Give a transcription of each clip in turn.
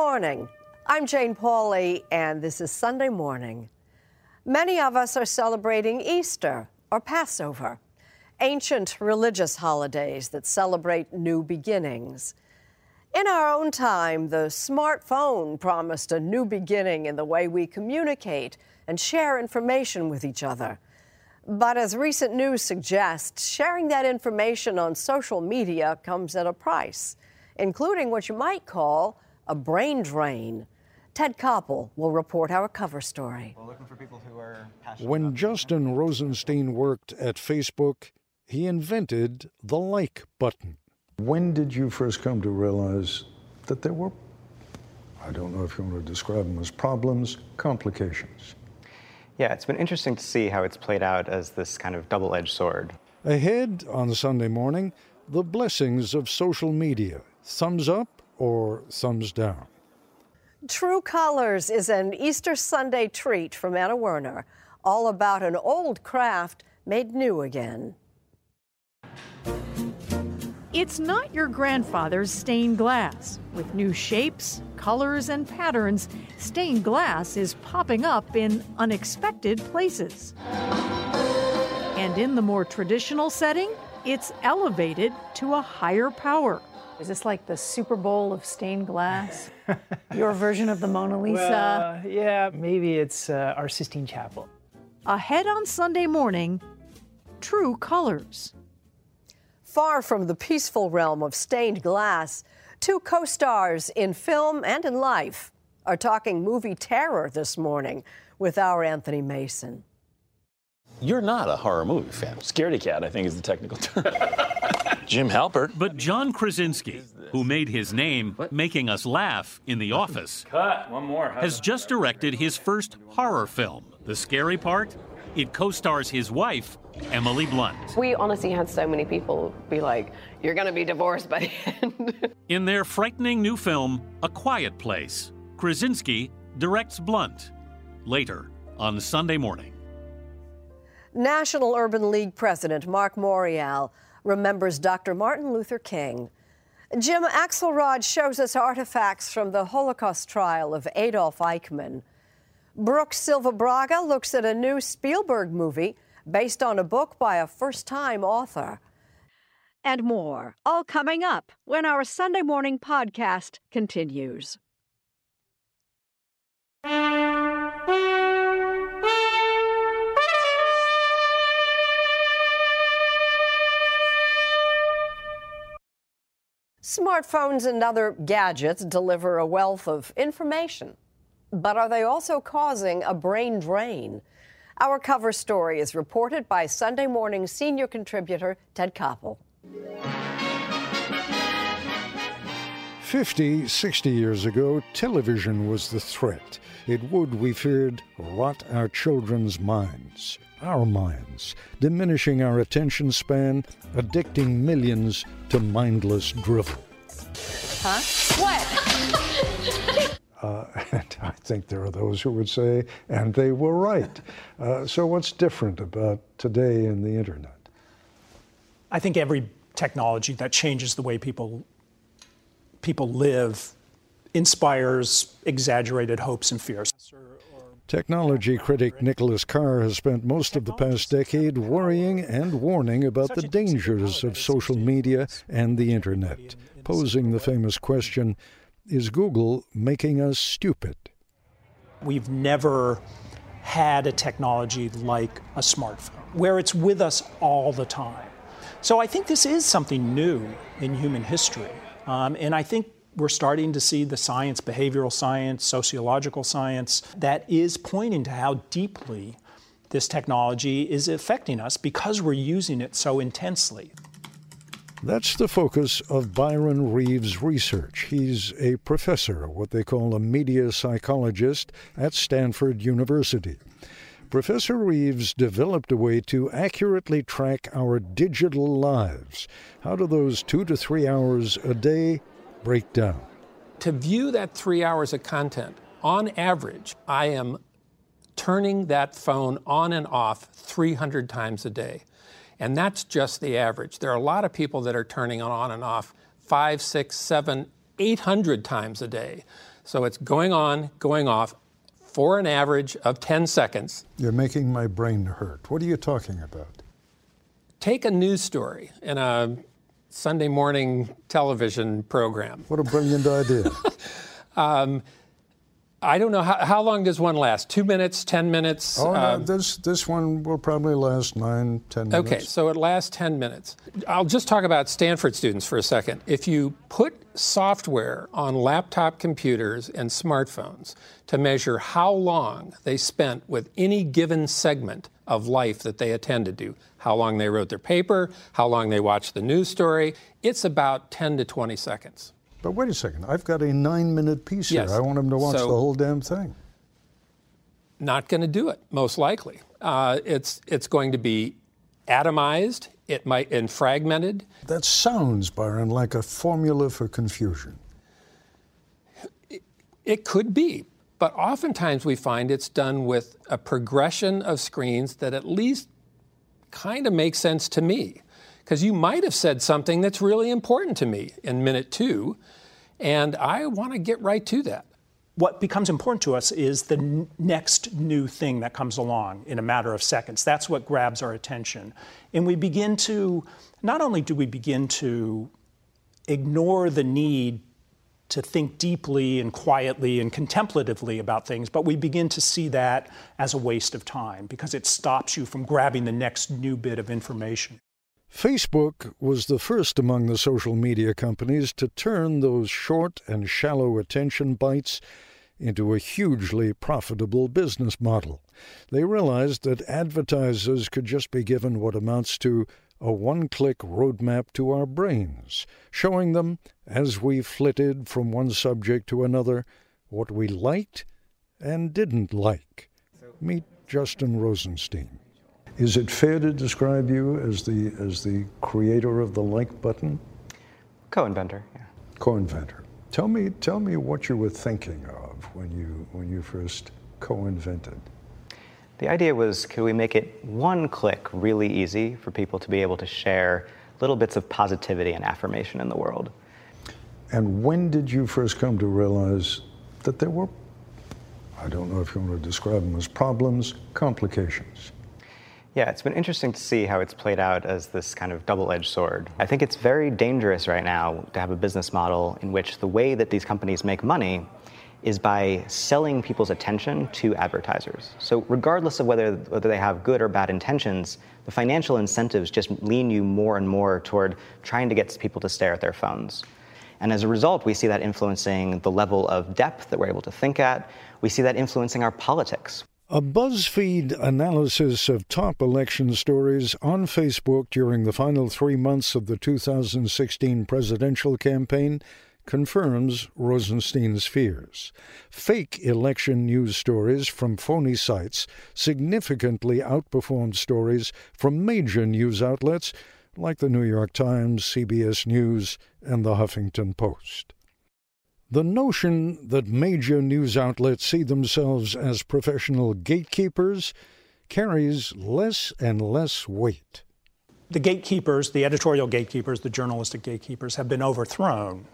Morning. I'm Jane Pauley, and this is Sunday morning. Many of us are celebrating Easter or Passover, ancient religious holidays that celebrate new beginnings. In our own time, the smartphone promised a new beginning in the way we communicate and share information with each other. But as recent news suggests, sharing that information on social media comes at a price, including what you might call a brain drain. Ted Koppel will report our cover story. When Justin Rosenstein worked at Facebook, he invented the like button. When did you first come to realize that there were, I don't know if you want to describe them as problems, complications? Yeah, it's been interesting to see how it's played out as this kind of double edged sword. Ahead on Sunday morning, the blessings of social media thumbs up or thumbs down. True Colors is an Easter Sunday treat from Anna Werner, all about an old craft made new again. It's not your grandfather's stained glass. With new shapes, colors, and patterns, stained glass is popping up in unexpected places. And in the more traditional setting, it's elevated to a higher power. Is this like the Super Bowl of stained glass? Your version of the Mona Lisa? Well, uh, yeah, maybe it's uh, our Sistine Chapel. Ahead on Sunday morning, True Colors. Far from the peaceful realm of stained glass, two co stars in film and in life are talking movie terror this morning with our Anthony Mason. You're not a horror movie fan. Scaredy cat, I think, is the technical term. Jim Halpert. But John Krasinski, who made his name making us laugh in The Office, Cut. One more. has just directed his first horror film. The scary part? It co stars his wife, Emily Blunt. We honestly had so many people be like, You're going to be divorced by the end. In their frightening new film, A Quiet Place, Krasinski directs Blunt. Later on Sunday morning. National Urban League President Marc Morial remembers Dr. Martin Luther King. Jim Axelrod shows us artifacts from the Holocaust trial of Adolf Eichmann. Brook Silva Braga looks at a new Spielberg movie based on a book by a first time author. And more, all coming up when our Sunday morning podcast continues. Smartphones and other gadgets deliver a wealth of information. But are they also causing a brain drain? Our cover story is reported by Sunday morning senior contributor Ted Koppel. 50, 60 years ago, television was the threat. It would, we feared, rot our children's minds, our minds, diminishing our attention span, addicting millions to mindless drivel. Huh? What? Uh, and I think there are those who would say, and they were right. Uh, so, what's different about today and the internet? I think every technology that changes the way people people live inspires exaggerated hopes and fears. Technology critic Nicholas Carr has spent most of the past decade worrying and warning about the dangers of social media and the internet, posing the famous question Is Google making us stupid? We've never had a technology like a smartphone, where it's with us all the time. So I think this is something new in human history. Um, and I think we're starting to see the science, behavioral science, sociological science, that is pointing to how deeply this technology is affecting us because we're using it so intensely. That's the focus of Byron Reeves' research. He's a professor, what they call a media psychologist at Stanford University. Professor Reeves developed a way to accurately track our digital lives. How do those two to three hours a day break down? To view that three hours of content, on average, I am turning that phone on and off 300 times a day. And that's just the average. There are a lot of people that are turning on and off five, six, seven, 800 times a day. So it's going on, going off for an average of 10 seconds. You're making my brain hurt. What are you talking about? Take a news story in a Sunday morning television program. What a brilliant idea. um, I don't know how, how long does one last? Two minutes, ten minutes? Oh, no, um, this this one will probably last nine, ten minutes. Okay, so it lasts ten minutes. I'll just talk about Stanford students for a second. If you put software on laptop computers and smartphones to measure how long they spent with any given segment of life that they attended to, how long they wrote their paper, how long they watched the news story, it's about 10 to 20 seconds. But wait a second. I've got a nine minute piece yes. here. I want them to watch so, the whole damn thing. Not going to do it, most likely. Uh, it's, it's going to be atomized, it might, and fragmented. That sounds, Byron, like a formula for confusion. It, it could be, but oftentimes we find it's done with a progression of screens that at least kind of makes sense to me because you might have said something that's really important to me in minute two, and I want to get right to that. What becomes important to us is the n- next new thing that comes along in a matter of seconds. That's what grabs our attention. And we begin to, not only do we begin to ignore the need to think deeply and quietly and contemplatively about things, but we begin to see that as a waste of time because it stops you from grabbing the next new bit of information. Facebook was the first among the social media companies to turn those short and shallow attention bites into a hugely profitable business model. They realized that advertisers could just be given what amounts to a one click roadmap to our brains, showing them, as we flitted from one subject to another, what we liked and didn't like. Meet Justin Rosenstein. Is it fair to describe you as the as the creator of the like button? Co-inventor, yeah. Co-inventor. Tell me tell me what you were thinking of when you when you first co-invented. The idea was could we make it one click really easy for people to be able to share little bits of positivity and affirmation in the world? And when did you first come to realize that there were I don't know if you want to describe them as problems, complications? Yeah, it's been interesting to see how it's played out as this kind of double edged sword. I think it's very dangerous right now to have a business model in which the way that these companies make money is by selling people's attention to advertisers. So, regardless of whether, whether they have good or bad intentions, the financial incentives just lean you more and more toward trying to get people to stare at their phones. And as a result, we see that influencing the level of depth that we're able to think at. We see that influencing our politics. A BuzzFeed analysis of top election stories on Facebook during the final three months of the 2016 presidential campaign confirms Rosenstein's fears. Fake election news stories from phony sites significantly outperformed stories from major news outlets like the New York Times, CBS News, and the Huffington Post. The notion that major news outlets see themselves as professional gatekeepers carries less and less weight. The gatekeepers, the editorial gatekeepers, the journalistic gatekeepers have been overthrown.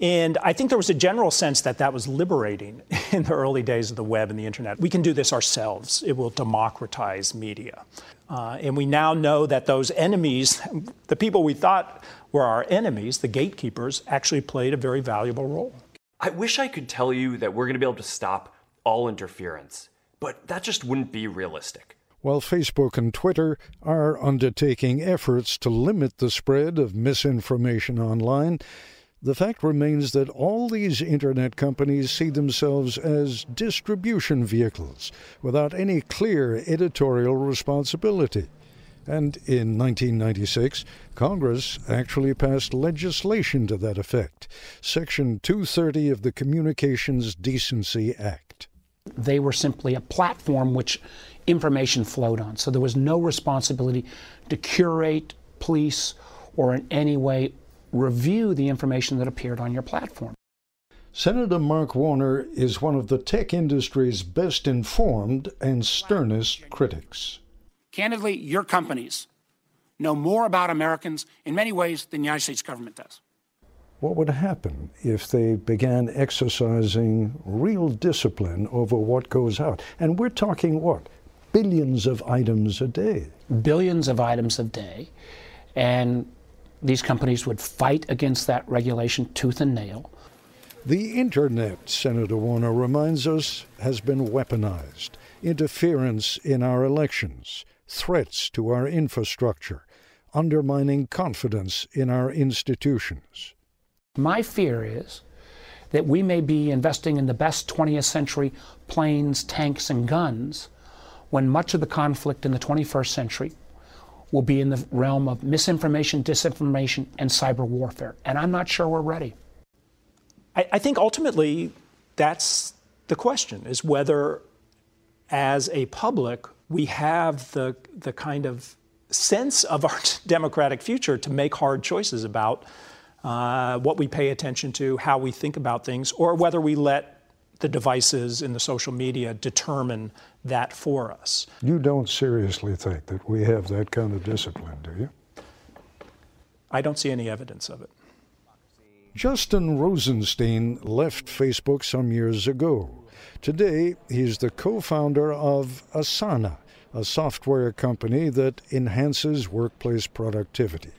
And I think there was a general sense that that was liberating in the early days of the web and the internet. We can do this ourselves, it will democratize media. Uh, and we now know that those enemies, the people we thought were our enemies, the gatekeepers, actually played a very valuable role. I wish I could tell you that we're going to be able to stop all interference, but that just wouldn't be realistic. While Facebook and Twitter are undertaking efforts to limit the spread of misinformation online, the fact remains that all these internet companies see themselves as distribution vehicles without any clear editorial responsibility. And in 1996, Congress actually passed legislation to that effect, Section 230 of the Communications Decency Act. They were simply a platform which information flowed on. So there was no responsibility to curate, police, or in any way review the information that appeared on your platform. Senator Mark Warner is one of the tech industry's best informed and sternest critics. Candidly, your companies know more about Americans in many ways than the United States government does. what would happen if they began exercising real discipline over what goes out? And we're talking what? Billions of items a day. Billions of items a day. And these companies would fight against that regulation tooth and nail. The Internet, Senator Warner reminds us, has been weaponized. Interference in our elections, threats to our infrastructure, undermining confidence in our institutions. My fear is that we may be investing in the best 20th century planes, tanks, and guns when much of the conflict in the 21st century will be in the realm of misinformation, disinformation, and cyber warfare. And I'm not sure we're ready. I, I think ultimately that's the question is whether, as a public, we have the, the kind of sense of our democratic future to make hard choices about uh, what we pay attention to, how we think about things, or whether we let the devices in the social media determine that for us. You don't seriously think that we have that kind of discipline, do you? I don't see any evidence of it. Justin Rosenstein left Facebook some years ago. Today, he's the co founder of Asana, a software company that enhances workplace productivity.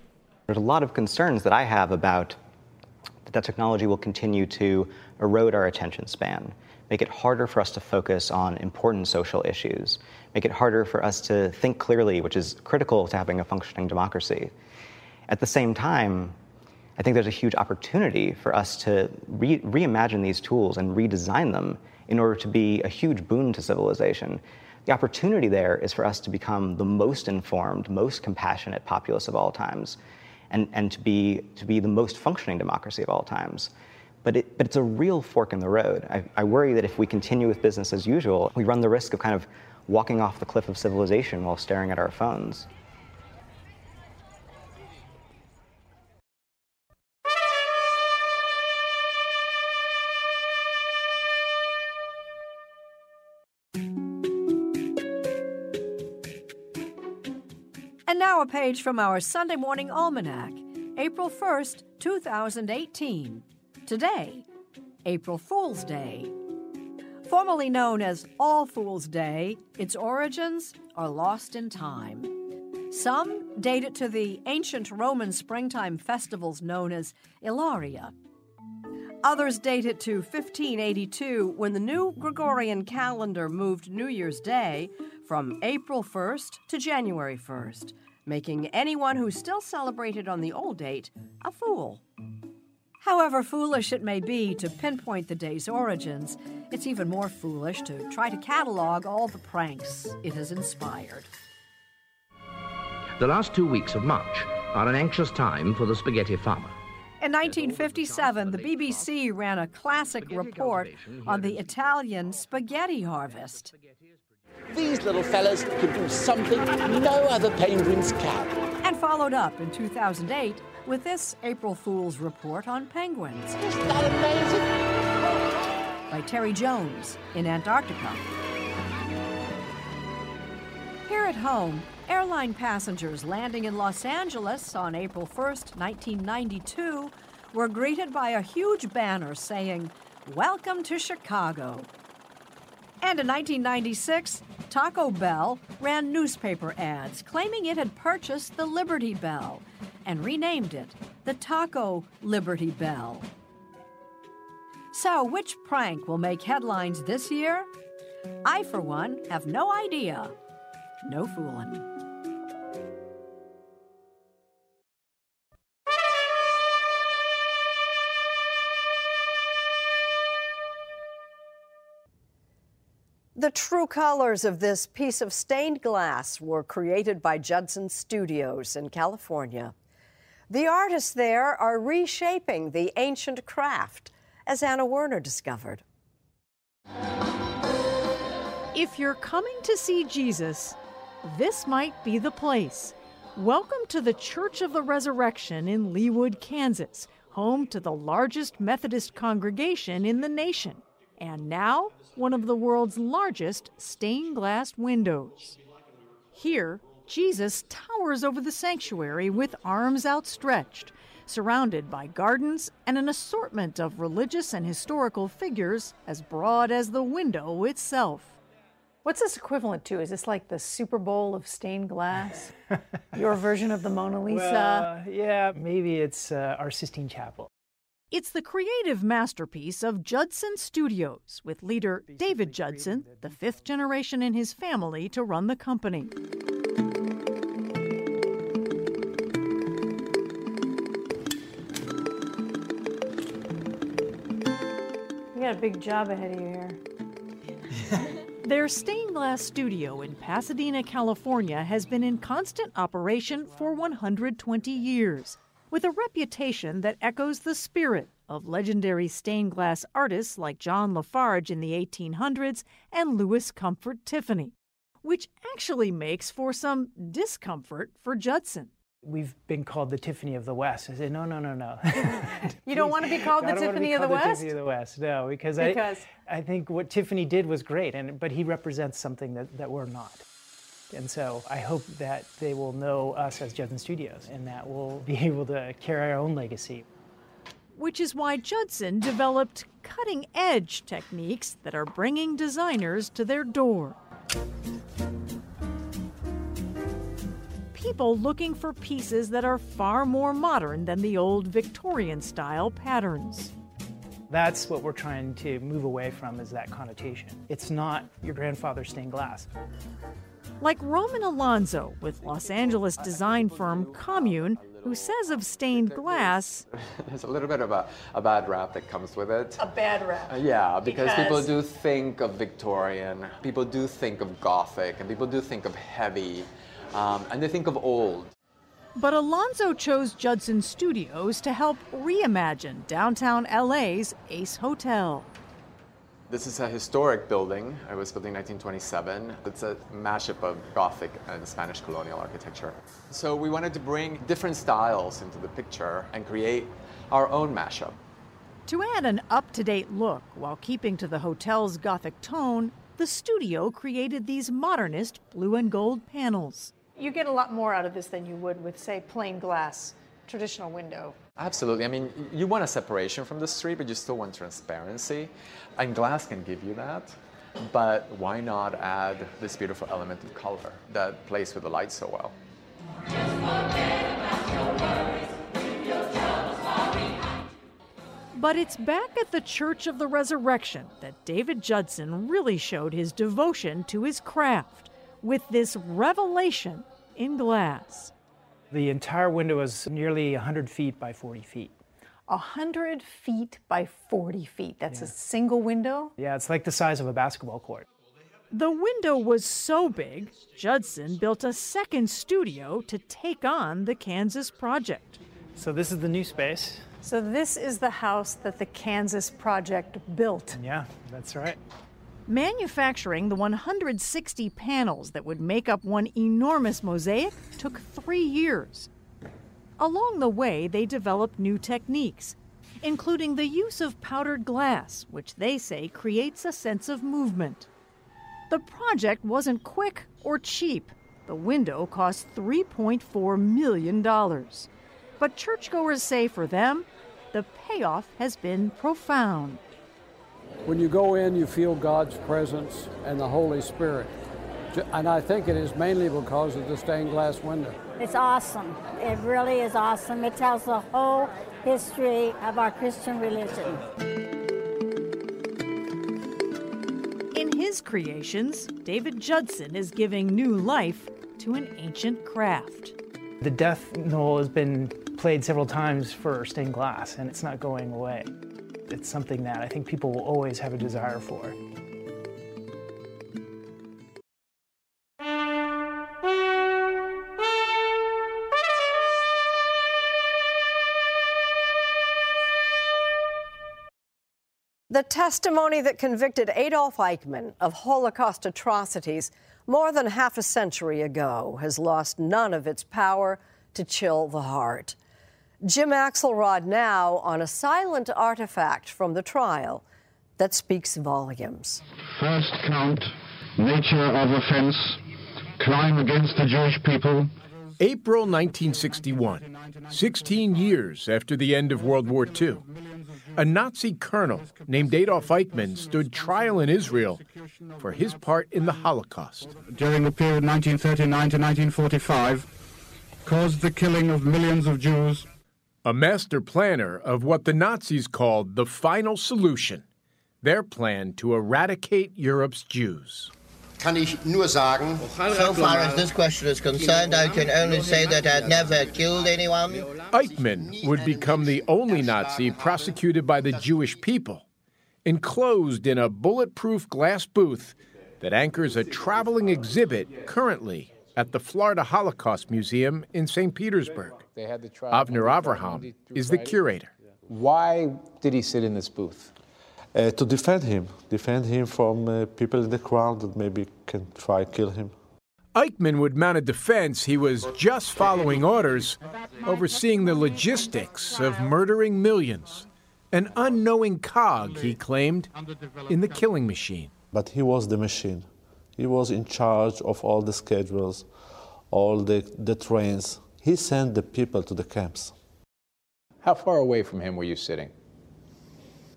There's a lot of concerns that I have about that, that technology will continue to erode our attention span, make it harder for us to focus on important social issues, make it harder for us to think clearly, which is critical to having a functioning democracy. At the same time, I think there's a huge opportunity for us to re- reimagine these tools and redesign them in order to be a huge boon to civilization. The opportunity there is for us to become the most informed, most compassionate populace of all times and, and to, be, to be the most functioning democracy of all times. But, it, but it's a real fork in the road. I, I worry that if we continue with business as usual, we run the risk of kind of walking off the cliff of civilization while staring at our phones. Page from our Sunday Morning Almanac, April 1st, 2018. Today, April Fool's Day. Formerly known as All Fool's Day, its origins are lost in time. Some date it to the ancient Roman springtime festivals known as Hilaria. Others date it to 1582 when the new Gregorian calendar moved New Year's Day from April 1st to January 1st, making anyone who still celebrated on the old date a fool. However foolish it may be to pinpoint the day's origins, it's even more foolish to try to catalog all the pranks it has inspired. The last two weeks of March are an anxious time for the spaghetti farmer. In 1957, the BBC ran a classic report on the Italian spaghetti harvest. These little fellas can do something no other penguins can. And followed up in 2008 with this April Fool's report on penguins. Isn't that amazing? By Terry Jones in Antarctica. Here at home, airline passengers landing in Los Angeles on April 1st, 1992, were greeted by a huge banner saying, Welcome to Chicago. And in 1996, Taco Bell ran newspaper ads claiming it had purchased the Liberty Bell and renamed it the Taco Liberty Bell. So, which prank will make headlines this year? I, for one, have no idea. No fooling. The true colors of this piece of stained glass were created by Judson Studios in California. The artists there are reshaping the ancient craft, as Anna Werner discovered. If you're coming to see Jesus, this might be the place. Welcome to the Church of the Resurrection in Leawood, Kansas, home to the largest Methodist congregation in the nation, and now one of the world's largest stained glass windows. Here, Jesus towers over the sanctuary with arms outstretched, surrounded by gardens and an assortment of religious and historical figures as broad as the window itself. What's this equivalent to? Is this like the Super Bowl of stained glass? Your version of the Mona Lisa? Well, yeah, maybe it's uh, our Sistine Chapel. It's the creative masterpiece of Judson Studios, with leader David Judson, the fifth generation in his family to run the company. You got a big job ahead of you here. Their stained glass studio in Pasadena, California has been in constant operation for 120 years, with a reputation that echoes the spirit of legendary stained glass artists like John LaFarge in the 1800s and Louis Comfort Tiffany, which actually makes for some discomfort for Judson. We've been called the Tiffany of the West. I said, no, no, no, no. you don't want to be called the Tiffany of the West? Tiffany of the West, no, because, because? I, I think what Tiffany did was great, and but he represents something that, that we're not. And so I hope that they will know us as Judson Studios, and that we'll be able to carry our own legacy. Which is why Judson developed cutting edge techniques that are bringing designers to their door. people looking for pieces that are far more modern than the old Victorian style patterns. That's what we're trying to move away from is that connotation. It's not your grandfather's stained glass. Like Roman Alonso with Los Angeles design firm Commune, who says of stained glass There's a little bit of a, a bad rap that comes with it. A bad rap. Uh, yeah, because, Because- people do think of Victorian, people do think of Gothic, and people do think of heavy, um, and they think of old. But Alonso chose Judson Studios to help reimagine downtown LA's Ace Hotel. This is a historic building. It was built in 1927. It's a mashup of Gothic and Spanish colonial architecture. So we wanted to bring different styles into the picture and create our own mashup. To add an up to date look while keeping to the hotel's Gothic tone, the studio created these modernist blue and gold panels. You get a lot more out of this than you would with, say, plain glass, traditional window. Absolutely. I mean, you want a separation from the street, but you still want transparency. And glass can give you that. But why not add this beautiful element of color that plays with the light so well? But it's back at the Church of the Resurrection that David Judson really showed his devotion to his craft with this revelation in glass. The entire window is nearly 100 feet by 40 feet. Hundred feet by 40 feet. That's a single window? Yeah, it's like the size of a basketball court. The window was so big, Judson built a second studio to take on the Kansas project. So this is the new space. So this is the house that the Kansas project built. Yeah, that's right. Manufacturing the 160 panels that would make up one enormous mosaic took three years. Along the way, they developed new techniques, including the use of powdered glass, which they say creates a sense of movement. The project wasn't quick or cheap. The window cost $3.4 million. But churchgoers say for them, the payoff has been profound. When you go in, you feel God's presence and the Holy Spirit. And I think it is mainly because of the stained glass window. It's awesome. It really is awesome. It tells the whole history of our Christian religion. In his creations, David Judson is giving new life to an ancient craft. The death knoll has been played several times for stained glass, and it's not going away. It's something that I think people will always have a desire for. The testimony that convicted Adolf Eichmann of Holocaust atrocities more than half a century ago has lost none of its power to chill the heart. Jim Axelrod now on a silent artifact from the trial that speaks volumes. First count, nature of offense, crime against the Jewish people, April 1961, 16 years after the end of World War II. A Nazi colonel named Adolf Eichmann stood trial in Israel for his part in the Holocaust. During the period 1939 to 1945, caused the killing of millions of Jews. A master planner of what the Nazis called the final solution, their plan to eradicate Europe's Jews. kann ich nur sagen, So far as this question is concerned, I can only say that I've never killed anyone. Eichmann would become the only Nazi prosecuted by the Jewish people, enclosed in a bulletproof glass booth that anchors a traveling exhibit currently at the Florida Holocaust Museum in St. Petersburg. Avner Avraham is the curator. Why did he sit in this booth? Uh, to defend him, defend him from uh, people in the crowd that maybe can try kill him. Eichmann would mount a defense he was just following orders, overseeing the logistics of murdering millions. An unknowing cog, he claimed, in the killing machine. But he was the machine. He was in charge of all the schedules, all the, the trains. He sent the people to the camps. How far away from him were you sitting?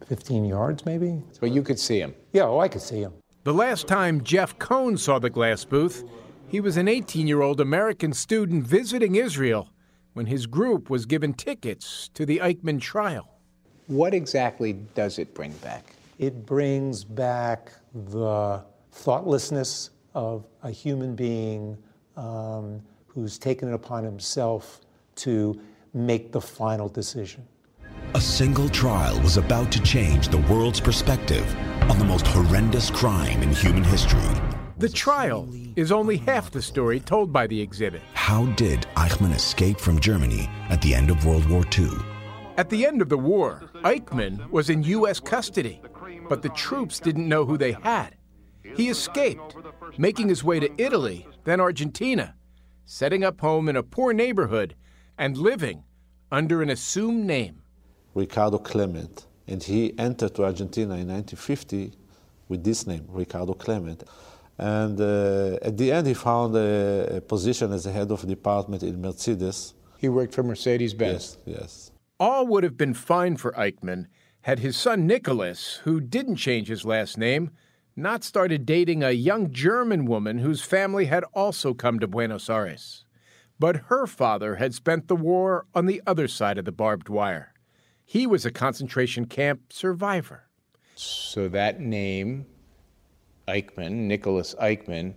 15 yards, maybe? But you could see him? Yeah, oh, I could see him. The last time Jeff Cohn saw the glass booth, he was an 18 year old American student visiting Israel when his group was given tickets to the Eichmann trial. What exactly does it bring back? It brings back the thoughtlessness of a human being um, who's taken it upon himself to make the final decision. A single trial was about to change the world's perspective on the most horrendous crime in human history. The trial is only half the story told by the exhibit. How did Eichmann escape from Germany at the end of World War II? At the end of the war, Eichmann was in U.S. custody, but the troops didn't know who they had. He escaped, making his way to Italy, then Argentina, setting up home in a poor neighborhood and living under an assumed name. Ricardo Klement. And he entered to Argentina in 1950 with this name, Ricardo Klement. And uh, at the end, he found a, a, position as the head of a department in Mercedes. He worked for Mercedes Benz? Yes, yes. All would have been fine for Eichmann had his son Nicholas, who didn't change his last name, not started dating a young German woman whose family had also come to Buenos Aires. But her father had spent the war on the other side of the barbed wire. He was a concentration camp survivor. So that name, Eichmann, Nicholas Eichmann,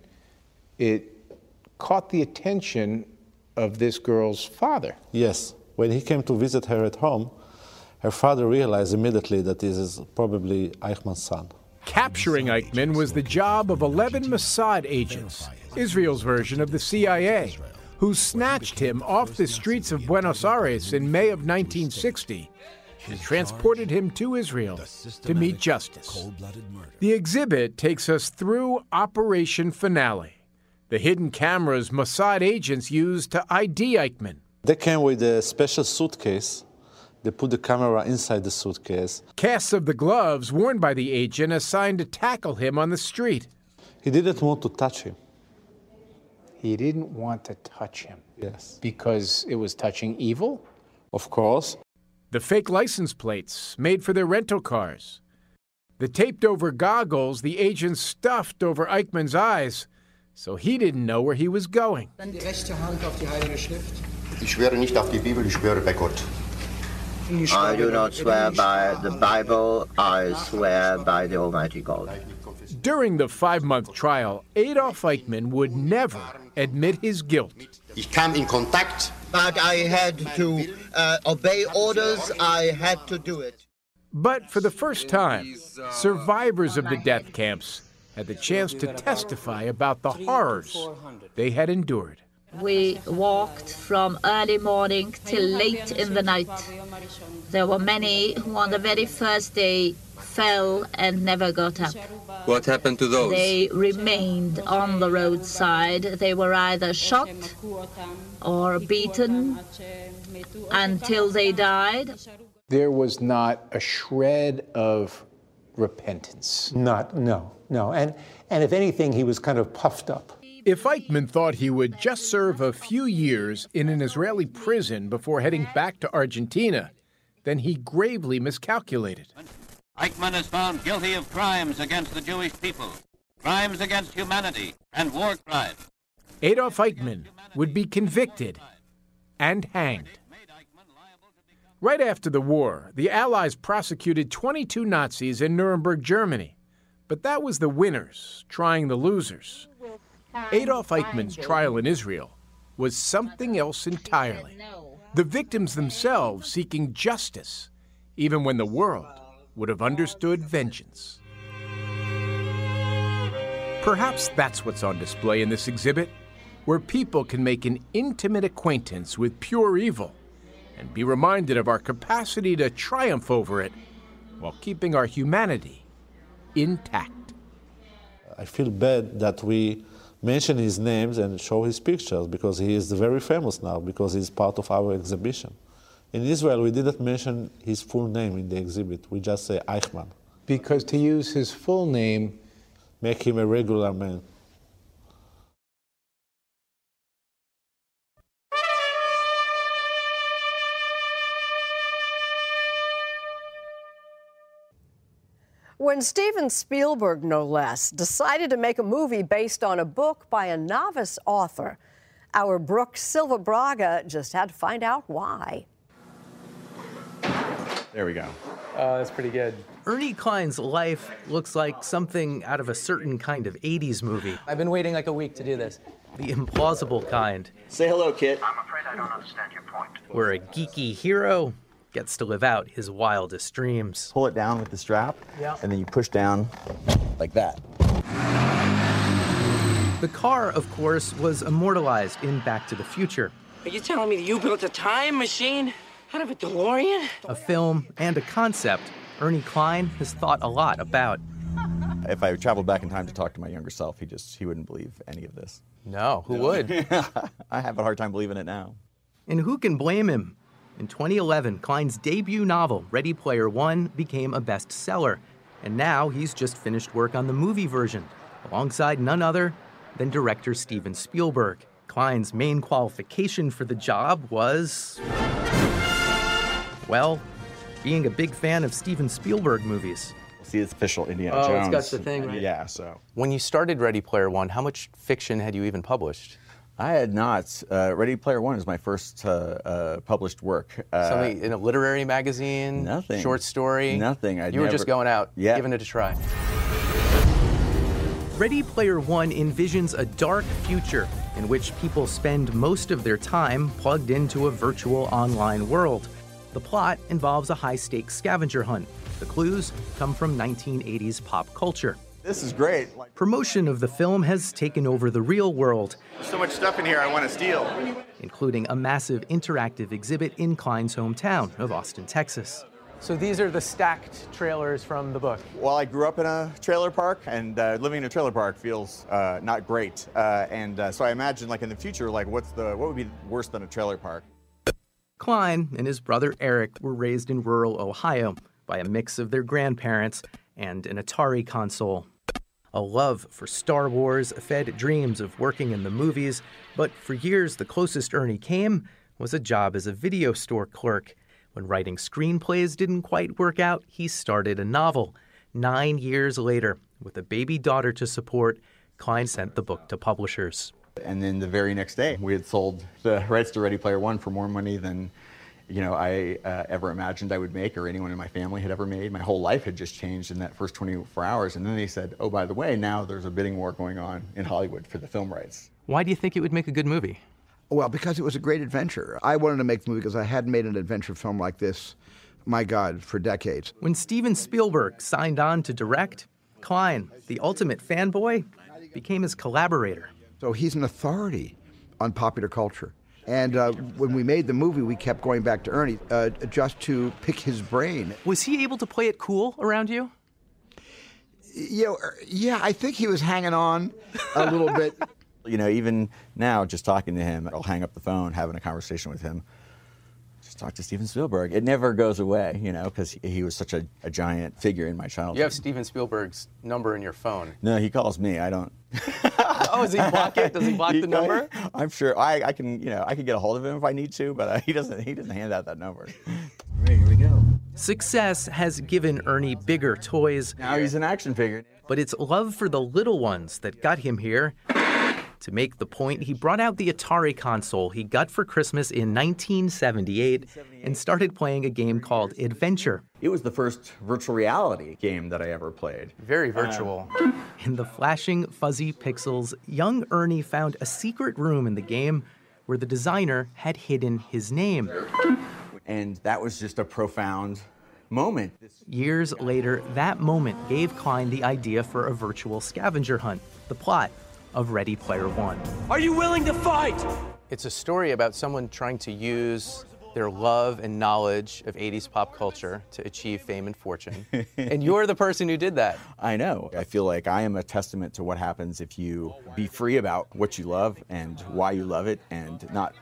it caught the attention of this girl's father. Yes. When he came to visit her at home, her father realized immediately that this is probably Eichmann's son. Capturing Eichmann was the job of 11 Mossad agents, Israel's version of the CIA, who snatched him off the streets of Buenos Aires in May of 1960 and transported him to Israel to meet justice. The exhibit takes us through Operation Finale, the hidden cameras Mossad agents used to ID Eichmann. They came with a special suitcase. They put the camera inside the suitcase. Casts of the gloves worn by the agent assigned to tackle him on the street. He didn't want to touch him. He didn't want to touch him? Yes. Because it was touching evil? Of course the fake license plates made for their rental cars, the taped over goggles the agent stuffed over Eichmann's eyes so he didn't know where he was going. Ich schwöre nicht auf die Bibel, ich schwöre bei Gott. I do not swear by the Bible, I swear by the Almighty God. During the five month trial, Adolf Eichmann would never admit his guilt. Ich kam in Kontakt but I had to uh, obey orders. I had to do it. But for the first time, survivors of the death camps had the chance to testify about the horrors they had endured. We walked from early morning till late in the night. There were many who, on the very first day, fell and never got up. What happened to those? They remained on the roadside. They were either shot or beaten until they died. There was not a shred of repentance. Not, no, no. And, and if anything, he was kind of puffed up. If Eichmann thought he would just serve a few years in an Israeli prison before heading back to Argentina, then he gravely miscalculated. Eichmann is found guilty of crimes against the Jewish people, crimes against humanity, and war crimes. Adolf Eichmann would be convicted and hanged. Right after the war, the Allies prosecuted 22 Nazis in Nuremberg, Germany. But that was the winners trying the losers. Adolf Eichmann's trial in Israel was something else entirely. The victims themselves seeking justice, even when the world would have understood vengeance. Perhaps that's what's on display in this exhibit, where people can make an intimate acquaintance with pure evil and be reminded of our capacity to triumph over it while keeping our humanity intact. I feel bad that we mention his names and show his pictures because he is very famous now because he's part of our exhibition. In Israel, we didn't mention his full name in the exhibit. We just say Eichmann. Because to use his full name make him a regular man. When Steven Spielberg, no less, decided to make a movie based on a book by a novice author, our Brook Silva Braga just had to find out why. There we go. Oh, that's pretty good. Ernie Cline's life looks like something out of a certain kind of 80s movie. I've been waiting like a week to do this. The implausible kind. Say hello, Kit. I'm afraid I don't understand your point. Where a geeky hero gets to live out his wildest dreams. Pull it down with the strap, yeah. and then you push down like that. The car, of course, was immortalized in Back to the Future. Are you telling me that you built a time machine out of a DeLorean? A film and a concept Ernie Cline has thought a lot about. If I traveled back in time to talk to my younger self, he just he wouldn't believe any of this. No, who would? I have a hard time believing it now. And who can blame him? In 2011, Cline's debut novel, Ready Player One, became a bestseller. And now he's just finished work on the movie version, alongside none other than director Steven Spielberg. Cline's main qualification for the job was. Well, being a big fan of Steven Spielberg movies. See, it's official Indiana oh, Jones. it's got the thing, right? Yeah, so. When you started Ready Player One, how much fiction had you even published? I had not. Uh, Ready Player One is my first uh, uh, published work. Uh, Something in a literary magazine? Nothing. Short story? Nothing. I'd you were never... just going out, yeah. giving it a try. Ready Player One envisions a dark future in which people spend most of their time plugged into a virtual online world. The plot involves a high stakes scavenger hunt. The clues come from 1980s pop culture. This is great. Promotion of the film has taken over the real world. There's so much stuff in here I want to steal. Including a massive interactive exhibit in Cline's hometown of Austin, Texas. So these are the stacked trailers from the book. Well, I grew up in a trailer park, and uh, living in a trailer park feels uh, not great. Uh, and uh, so I imagine, like in the future, like what's the what would be worse than a trailer park? Cline and his brother Eric were raised in rural Ohio by a mix of their grandparents and an Atari console. A love for Star Wars fed dreams of working in the movies, but for years the closest Ernie came was a job as a video store clerk. When writing screenplays didn't quite work out, he started a novel. Nine years later, with a baby daughter to support, Cline sent the book to publishers. And then the very next day, we had sold the rights to Ready Player One for more money than you know, I uh, ever imagined I would make or anyone in my family had ever made. My whole life had just changed in that first 24 hours. And then they said, oh, by the way, now there's a bidding war going on in Hollywood for the film rights. Why do you think it would make a good movie? Well, because it was a great adventure. I wanted to make the movie because I hadn't made an adventure film like this, my God, for decades. When Steven Spielberg signed on to direct, Cline, the ultimate fanboy, became his collaborator. So he's an authority on popular culture. And uh, when we made the movie, we kept going back to Ernie uh, just to pick his brain. Was he able to play it cool around you? You know, yeah, I think he was hanging on a little bit. You know, even now, just talking to him, I'll hang up the phone, having a conversation with him. Just talk to Steven Spielberg. It never goes away, you know, because he was such a, a, giant figure in my childhood. You have Steven Spielberg's number in your phone. No, he calls me. I don't. oh, does he block it? Does he block the number? I'm sure I, I can, you know, I can get a hold of him if I need to, but uh, he doesn't. He doesn't hand out that number. Right, here we go. Success has given Ernie bigger toys. Now he's an action figure. But it's love for the little ones that got him here. To make the point, he brought out the Atari console he got for Christmas in 1978 and started playing a game called Adventure. It was the first virtual reality game that I ever played. Very virtual. Um, in the flashing, fuzzy pixels, young Ernie found a secret room in the game where the designer had hidden his name. And that was just a profound moment. Years later, that moment gave Cline the idea for a virtual scavenger hunt, the plot of Ready Player One. Are you willing to fight? It's a story about someone trying to use their love and knowledge of 80s pop culture to achieve fame and fortune. and you're the person who did that. I know. I feel like I am a testament to what happens if you be free about what you love and why you love it and not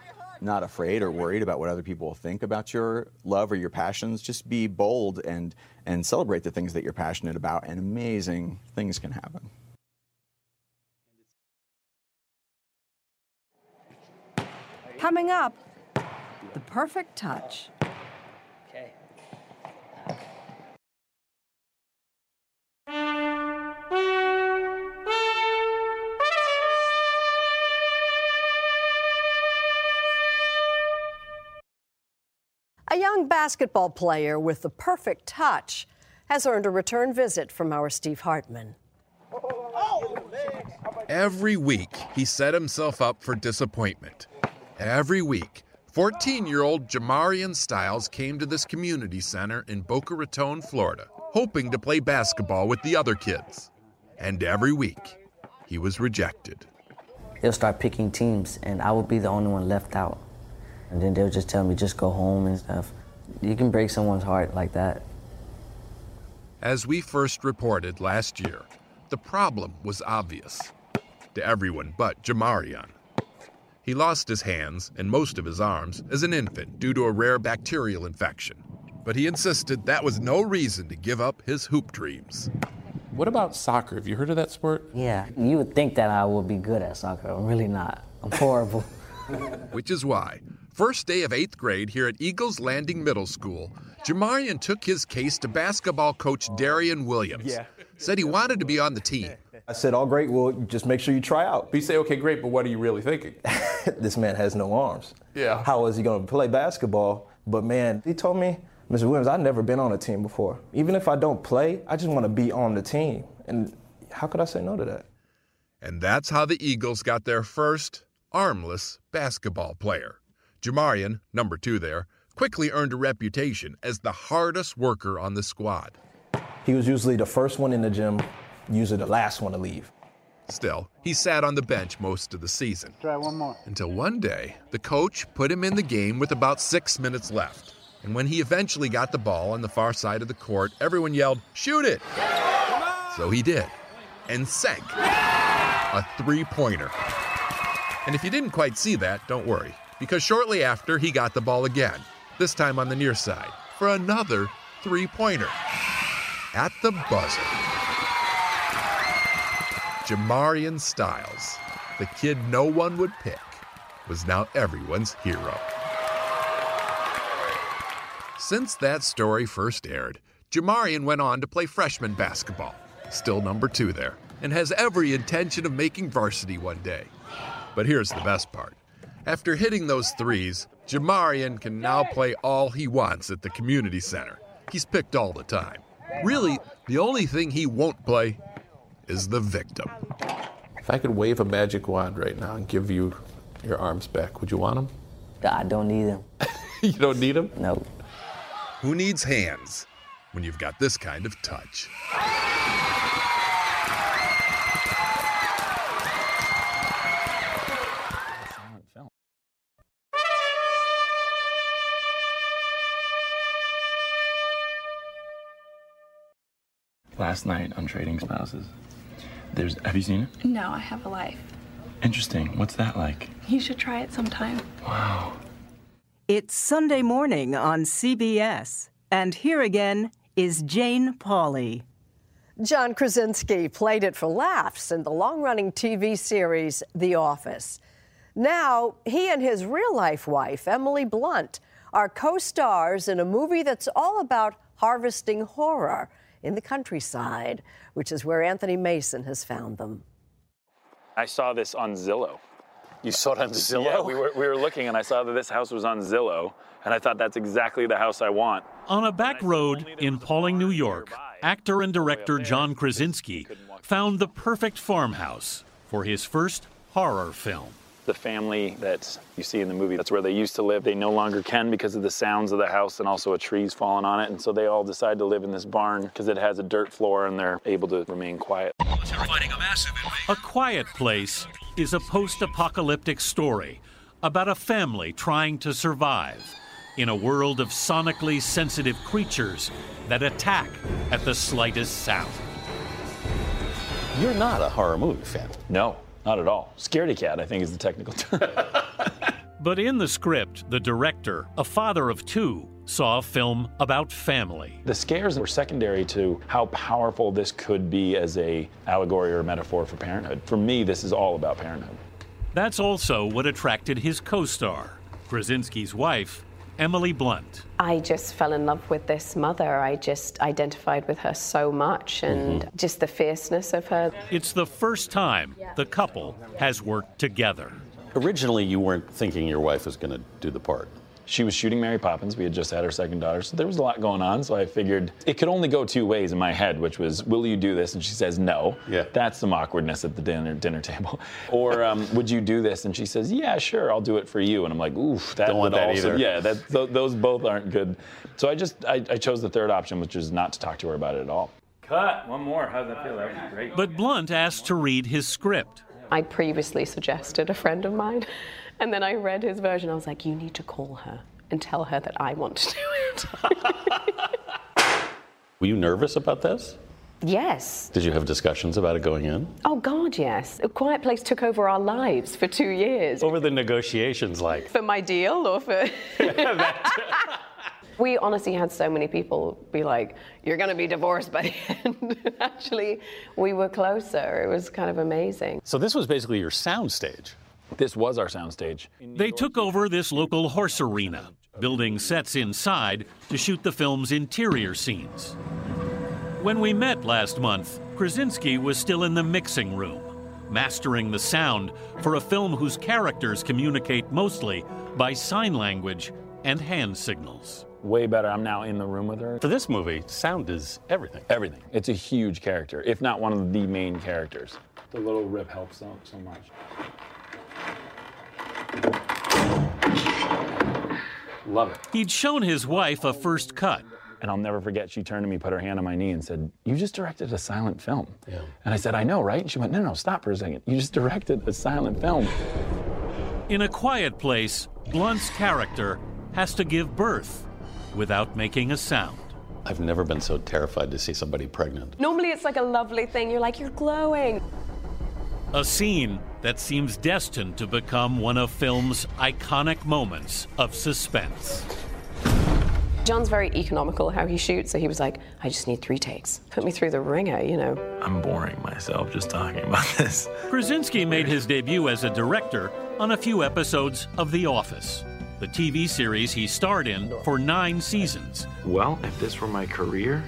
not afraid or worried about what other people will think about your love or your passions. Just be bold and and celebrate the things that you're passionate about and amazing things can happen. Coming up, the perfect touch. Okay. A young basketball player with the perfect touch has earned a return visit from our Steve Hartman. Every week, he set himself up for disappointment. Every week, 14 year old Jamarian Styles came to this community center in Boca Raton, Florida, hoping to play basketball with the other kids. And every week, he was rejected. They'll start picking teams, and I would be the only one left out. And then they'll just tell me, just go home and stuff. You can break someone's heart like that. As we first reported last year, the problem was obvious to everyone but Jamarian. He lost his hands and most of his arms as an infant due to a rare bacterial infection, but he insisted that was no reason to give up his hoop dreams. What about soccer? Have you heard of that sport? Yeah, you would think that I would be good at soccer. I'm really not. I'm horrible. Which is why, first day of eighth grade here at Eagles Landing Middle School, Jamarian took his case to basketball coach Darian Williams. Yeah. Said he wanted to be on the team. I said, all great. Well, just make sure you try out." But you say, "Okay, great," but what are you really thinking? this man has no arms. Yeah. How is he going to play basketball? But man, he told me, Mr. Williams, I've never been on a team before. Even if I don't play, I just want to be on the team. And how could I say no to that? And that's how the Eagles got their first armless basketball player. Jamarian, number two there, quickly earned a reputation as the hardest worker on the squad. He was usually the first one in the gym, usually the last one to leave. Still, he sat on the bench most of the season. Try one more. Until one day, the coach put him in the game with about six minutes left. And when he eventually got the ball on the far side of the court, everyone yelled, Shoot it! So he did, and sank a three pointer. And if you didn't quite see that, don't worry, because shortly after, he got the ball again, this time on the near side, for another three pointer. At the buzzer. Jamarian Styles, the kid no one would pick, was now everyone's hero. Since that story first aired, Jamarian went on to play freshman basketball, still number two there, and has every intention of making varsity one day. But here's the best part. After hitting those threes, Jamarian can now play all he wants at the community center. He's picked all the time. Really, the only thing he won't play is the victim. If I could wave a magic wand right now and give you your arms back, would you want them? I don't need them. you don't need them? No. Who needs hands when you've got this kind of touch? Last night on Trading Spouses, there's. Have you seen it? No, I have a life. Interesting. What's that like? You should try it sometime. Wow. It's Sunday morning on CBS. And here again is Jane Pauley. John Krasinski played it for laughs in the long running TV series The Office. Now, he and his real life wife, Emily Blunt, are co stars in a movie that's all about harvesting horror in the countryside, which is where Anthony Mason has found them. I saw this on Zillow. You saw it on Zillow? Yeah, we were, we were looking and I saw that this house was on Zillow, and I thought that's exactly the house I want. On a back road in Pawling, New York, actor and director John Krasinski found the perfect farmhouse for his first horror film. The family that you see in the movie, that's where they used to live. They no longer can because of the sounds of the house and also a tree's fallen on it. And so they all decide to live in this barn because it has a dirt floor and they're able to remain quiet. A Quiet Place is a post apocalyptic story about a family trying to survive in a world of sonically sensitive creatures that attack at the slightest sound. You're not a horror movie fan. No, not at all. Scaredy cat, I think, is the technical term. But in the script, the director, a father of two, saw a film about family. The scares were secondary to how powerful this could be as a allegory or metaphor for parenthood. For me, this is all about parenthood. That's also what attracted his co star, Krasinski's wife, Emily Blunt. I just fell in love with this mother. I just identified with her so much and mm-hmm. just the fierceness of her. It's the first time the couple has worked together. Originally, you weren't thinking your wife was going to do the part. She was shooting Mary Poppins. We had just had our second daughter, so there was a lot going on. So I figured it could only go two ways in my head, which was, "Will you do this?" And she says, "No." Yeah. That's some awkwardness at the dinner dinner table. Or, um, "Would you do this?" And she says, "Yeah, sure, I'll do it for you." And I'm like, "Oof, that Don't want that also, either. Yeah, that th- those both aren't good." So I just I, I chose the third option, which is not to talk to her about it at all. Cut. One more. How's that feel? That was great. But Blunt asked to read his script. I previously suggested a friend of mine, and then I read his version. I was like, you need to call her and tell her that I want to do it. Were you nervous about this? yes. Did you have discussions about it going in? Oh, God, yes. A Quiet Place took over our lives for two years. What were the negotiations like? For my deal or for. we honestly had so many people be like, you're going to be divorced by the end. Actually, we were closer. It was kind of amazing. So this was basically your sound stage. This was our soundstage. They took over this local horse arena, building sets inside to shoot the film's interior scenes. When we met last month, Krasinski was still in the mixing room, mastering the sound for a film whose characters communicate mostly by sign language and hand signals. Way better. I'm now in the room with her. For this movie, sound is everything. Everything. It's a huge character, if not one of the main characters. The little rip helps so, so much. Love it. He'd shown his wife a first cut. And I'll never forget, she turned to me, put her hand on my knee, and said, You just directed a silent film. Yeah. And I said, I know, right? And she went, No, no, stop for a second. You just directed a silent film. In a quiet place, Blunt's character has to give birth without making a sound. I've never been so terrified to see somebody pregnant. Normally, it's like a lovely thing. You're like, you're glowing. A scene that seems destined to become one of film's iconic moments of suspense. John's very economical how he shoots, so he was like, I just need three takes. Put me through the ringer, you know. I'm boring myself just talking about this. Krasinski made his debut as a director on a few episodes of The Office, the TV series he starred in for nine seasons. Well, if this were my career,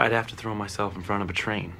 I'd have to throw myself in front of a train.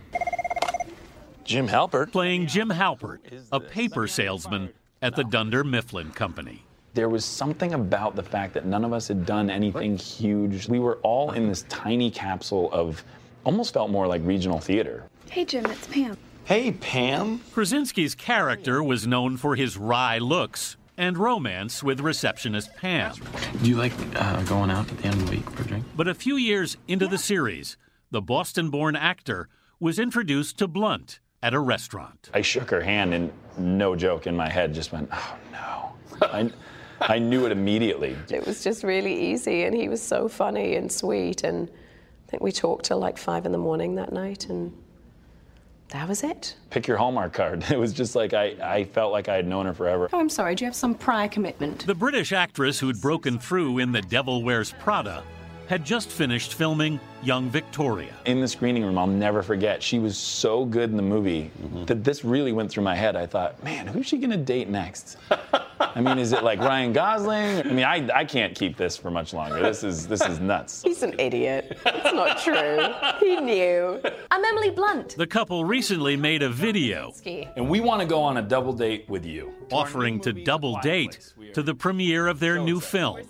Jim Halpert. Playing Jim Halpert, a paper salesman at the Dunder Mifflin Company. There was something about the fact that none of us had done anything huge. We were all in this tiny capsule of almost felt more like regional theater. Hey, Jim, it's Pam. Hey, Pam. Krasinski's character was known for his wry looks and romance with receptionist Pam. Do you like uh, going out at the end of the week for a drink? But a few years into the series, the Boston born actor was introduced to Blunt at a restaurant. I shook her hand and no joke in my head just went, oh no. I, I knew it immediately. It was just really easy, and he was so funny and sweet. And I think we talked till like five in the morning that night, and that was it. Pick your Hallmark card. It was just like I, I felt like I had known her forever. Oh, I'm sorry. Do you have some prior commitment? The British actress who'd broken through in The Devil Wears Prada had just finished filming Young Victoria. In the screening room, I'll never forget. She was so good in the movie mm-hmm. that this really went through my head. I thought, man, who's she gonna date next? I mean, is it like Ryan Gosling? I mean, I, I can't keep this for much longer. This is this is nuts. He's an idiot. It's not true. He knew. I'm Emily Blunt. The couple recently made a video And we want to go on a double date with you. offering to double date to the premiere of their new film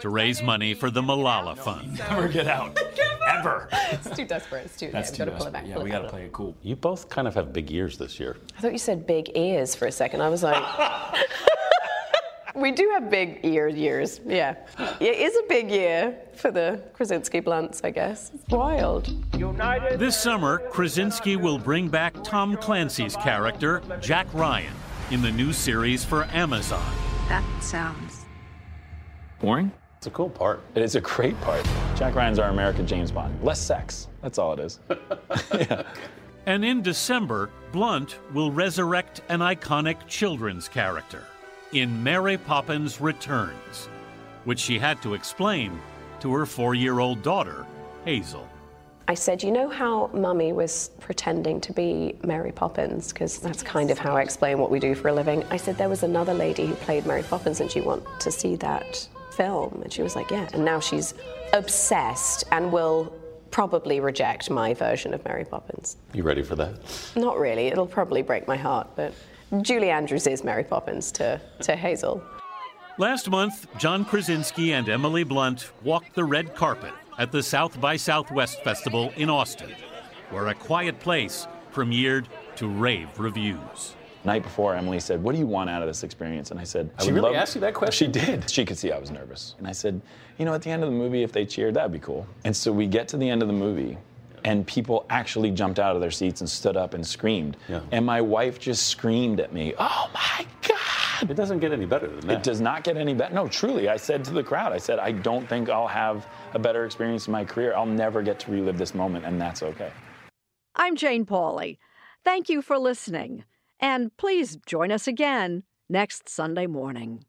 to raise money for the Malala Fund. Never get out. Ever. It's too desperate. It's too. That's yeah, too we've got to pull it back. desperate. pull Yeah, we got to play it cool. You both kind of have big ears this year. I thought you said big ears for a second. I was like. We do have big year years, yeah. It is a big year for the Krasinski blunts, I guess. It's wild. This summer, Krasinski will bring back Tom Clancy's character, Jack Ryan, in the new series for Amazon. That sounds. Boring? It's a cool part. It is a great part. Jack Ryan's our American James Bond. Less sex. That's all it is. yeah. And in December, Blunt will resurrect an iconic children's character in Mary Poppins Returns, which she had to explain to her four year old daughter, Hazel. I said, you know how Mummy was pretending to be Mary Poppins? Because that's kind of how I explain what we do for a living. I said, there was another lady who played Mary Poppins, and she want to see that film. And she was like, yeah. And now she's obsessed and will probably reject my version of Mary Poppins. You ready for that? Not really. It'll probably break my heart, but Julie Andrews is Mary Poppins to, to Hazel. Last month, John Krasinski and Emily Blunt walked the red carpet at the South by Southwest Festival in Austin, where A Quiet Place premiered to rave reviews. Night before, Emily said, "What do you want out of this experience?" And I said, I She would really love- asked you that question? She did. She could see I was nervous, and I said, "You know, at the end of the movie, if they cheered, that'd be cool." And so we get to the end of the movie, and people actually jumped out of their seats and stood up and screamed. And my wife just screamed at me, "Oh my God!" It doesn't get any better than that. It does not get any better. No, truly, I said to the crowd, I said, "I don't think I'll have a better experience in my career. I'll never get to relive this moment, and that's okay." I'm Jane Pauley. Thank you for listening. And please join us again next Sunday morning.